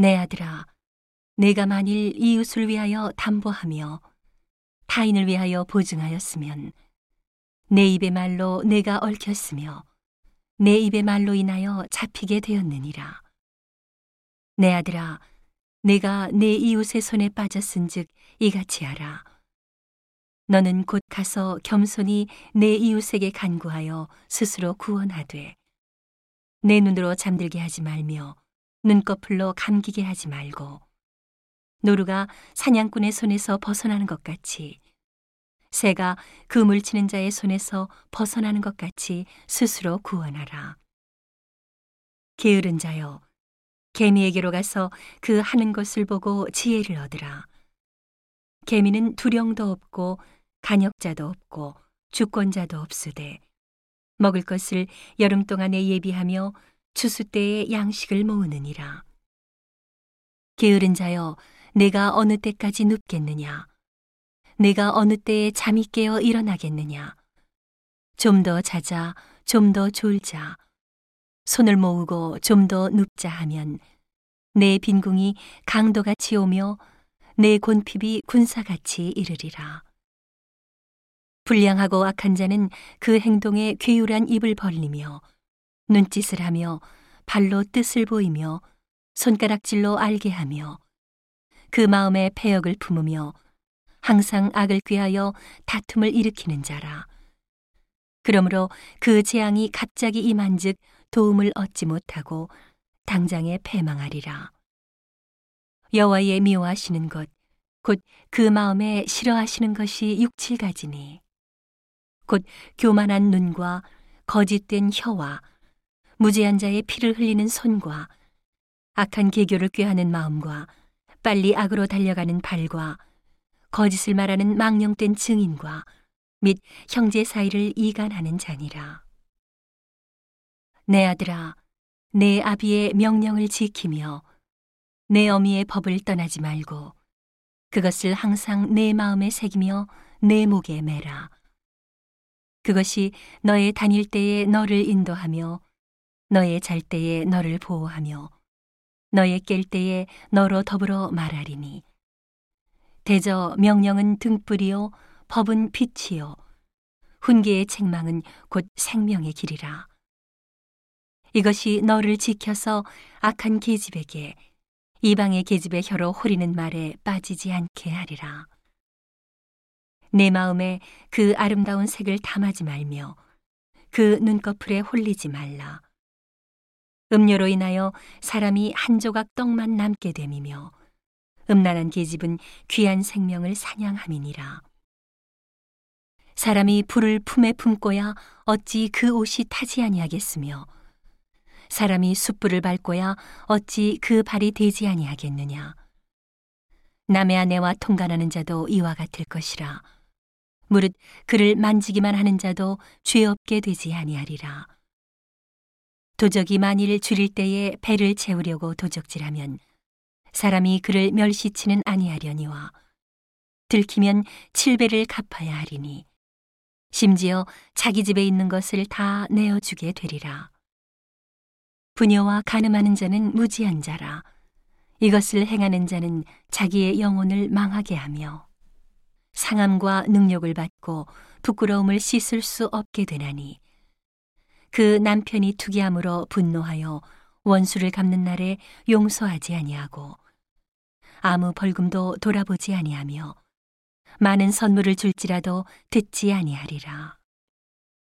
내 아들아, 내가 만일 이웃을 위하여 담보하며 타인을 위하여 보증하였으면 내 입의 말로 내가 얽혔으며 내 입의 말로 인하여 잡히게 되었느니라. 내 아들아, 내가 내 이웃의 손에 빠졌은즉 이같이 하라. 너는 곧 가서 겸손히 내 이웃에게 간구하여 스스로 구원하되 내 눈으로 잠들게 하지 말며 눈꺼풀로 감기게 하지 말고 노루가 사냥꾼의 손에서 벗어나는 것 같이 새가 그물 치는 자의 손에서 벗어나는 것 같이 스스로 구원하라. 게으른 자여 개미에게로 가서 그 하는 것을 보고 지혜를 얻으라. 개미는 두령도 없고 간역자도 없고 주권자도 없으되 먹을 것을 여름 동안에 예비하며 추수 때에 양식을 모으느니라. 게으른 자여, 내가 어느 때까지 눕겠느냐? 내가 어느 때에 잠이 깨어 일어나겠느냐? 좀 더 자자, 좀 더 졸자. 손을 모으고 좀 더 눕자 하면 내 빈궁이 강도같이 오며 내 곤핍이 군사같이 이르리라. 불량하고 악한 자는 그 행동에 괴율한 입을 벌리며 눈짓을 하며 발로 뜻을 보이며 손가락질로 알게 하며 그 마음에 폐역을 품으며 항상 악을 꾀하여 다툼을 일으키는 자라. 그러므로 그 재앙이 갑자기 임한즉 도움을 얻지 못하고 당장에 패망하리라. 여호와의 미워하시는 것, 곧 그 마음에 싫어하시는 것이 육칠가지니, 곧 교만한 눈과 거짓된 혀와 무죄한 자의 피를 흘리는 손과 악한 계교를 꾀하는 마음과 빨리 악으로 달려가는 발과 거짓을 말하는 망령된 증인과 및 형제 사이를 이간하는 자니라. 내 아들아, 내 아비의 명령을 지키며 내 어미의 법을 떠나지 말고 그것을 항상 내 마음에 새기며 내 목에 매라. 그것이 너의 다닐 때에 너를 인도하며 너의 잘 때에 너를 보호하며 너의 깰 때에 너로 더불어 말하리니. 대저 명령은 등불이요 법은 빛이요. 훈계의 책망은 곧 생명의 길이라. 이것이 너를 지켜서 악한 계집에게 이방의 계집의 혀로 호리는 말에 빠지지 않게 하리라. 내 마음에 그 아름다운 색을 담하지 말며 그 눈꺼풀에 홀리지 말라 음료로 인하여 사람이 한 조각 떡만 남게 됨이며 음란한 계집은 귀한 생명을 사냥함이니라. 사람이 불을 품에 품고야 어찌 그 옷이 타지 아니하겠으며 사람이 숯불을 밟고야 어찌 그 발이 되지 아니하겠느냐. 남의 아내와 통관하는 자도 이와 같을 것이라. 무릇 그를 만지기만 하는 자도 죄 없게 되지 아니하리라. 도적이 만일 줄일 때에 배를 채우려고 도적질하면 사람이 그를 멸시치는 아니하려니와 들키면 칠배를 갚아야 하리니 심지어 자기 집에 있는 것을 다 내어주게 되리라. 부녀와 가늠하는 자는 무지한 자라. 이것을 행하는 자는 자기의 영혼을 망하게 하며 상함과 능력을 받고 부끄러움을 씻을 수 없게 되나니 그 남편이 투기함으로 분노하여 원수를 갚는 날에 용서하지 아니하고 아무 벌금도 돌아보지 아니하며 많은 선물을 줄지라도 듣지 아니하리라.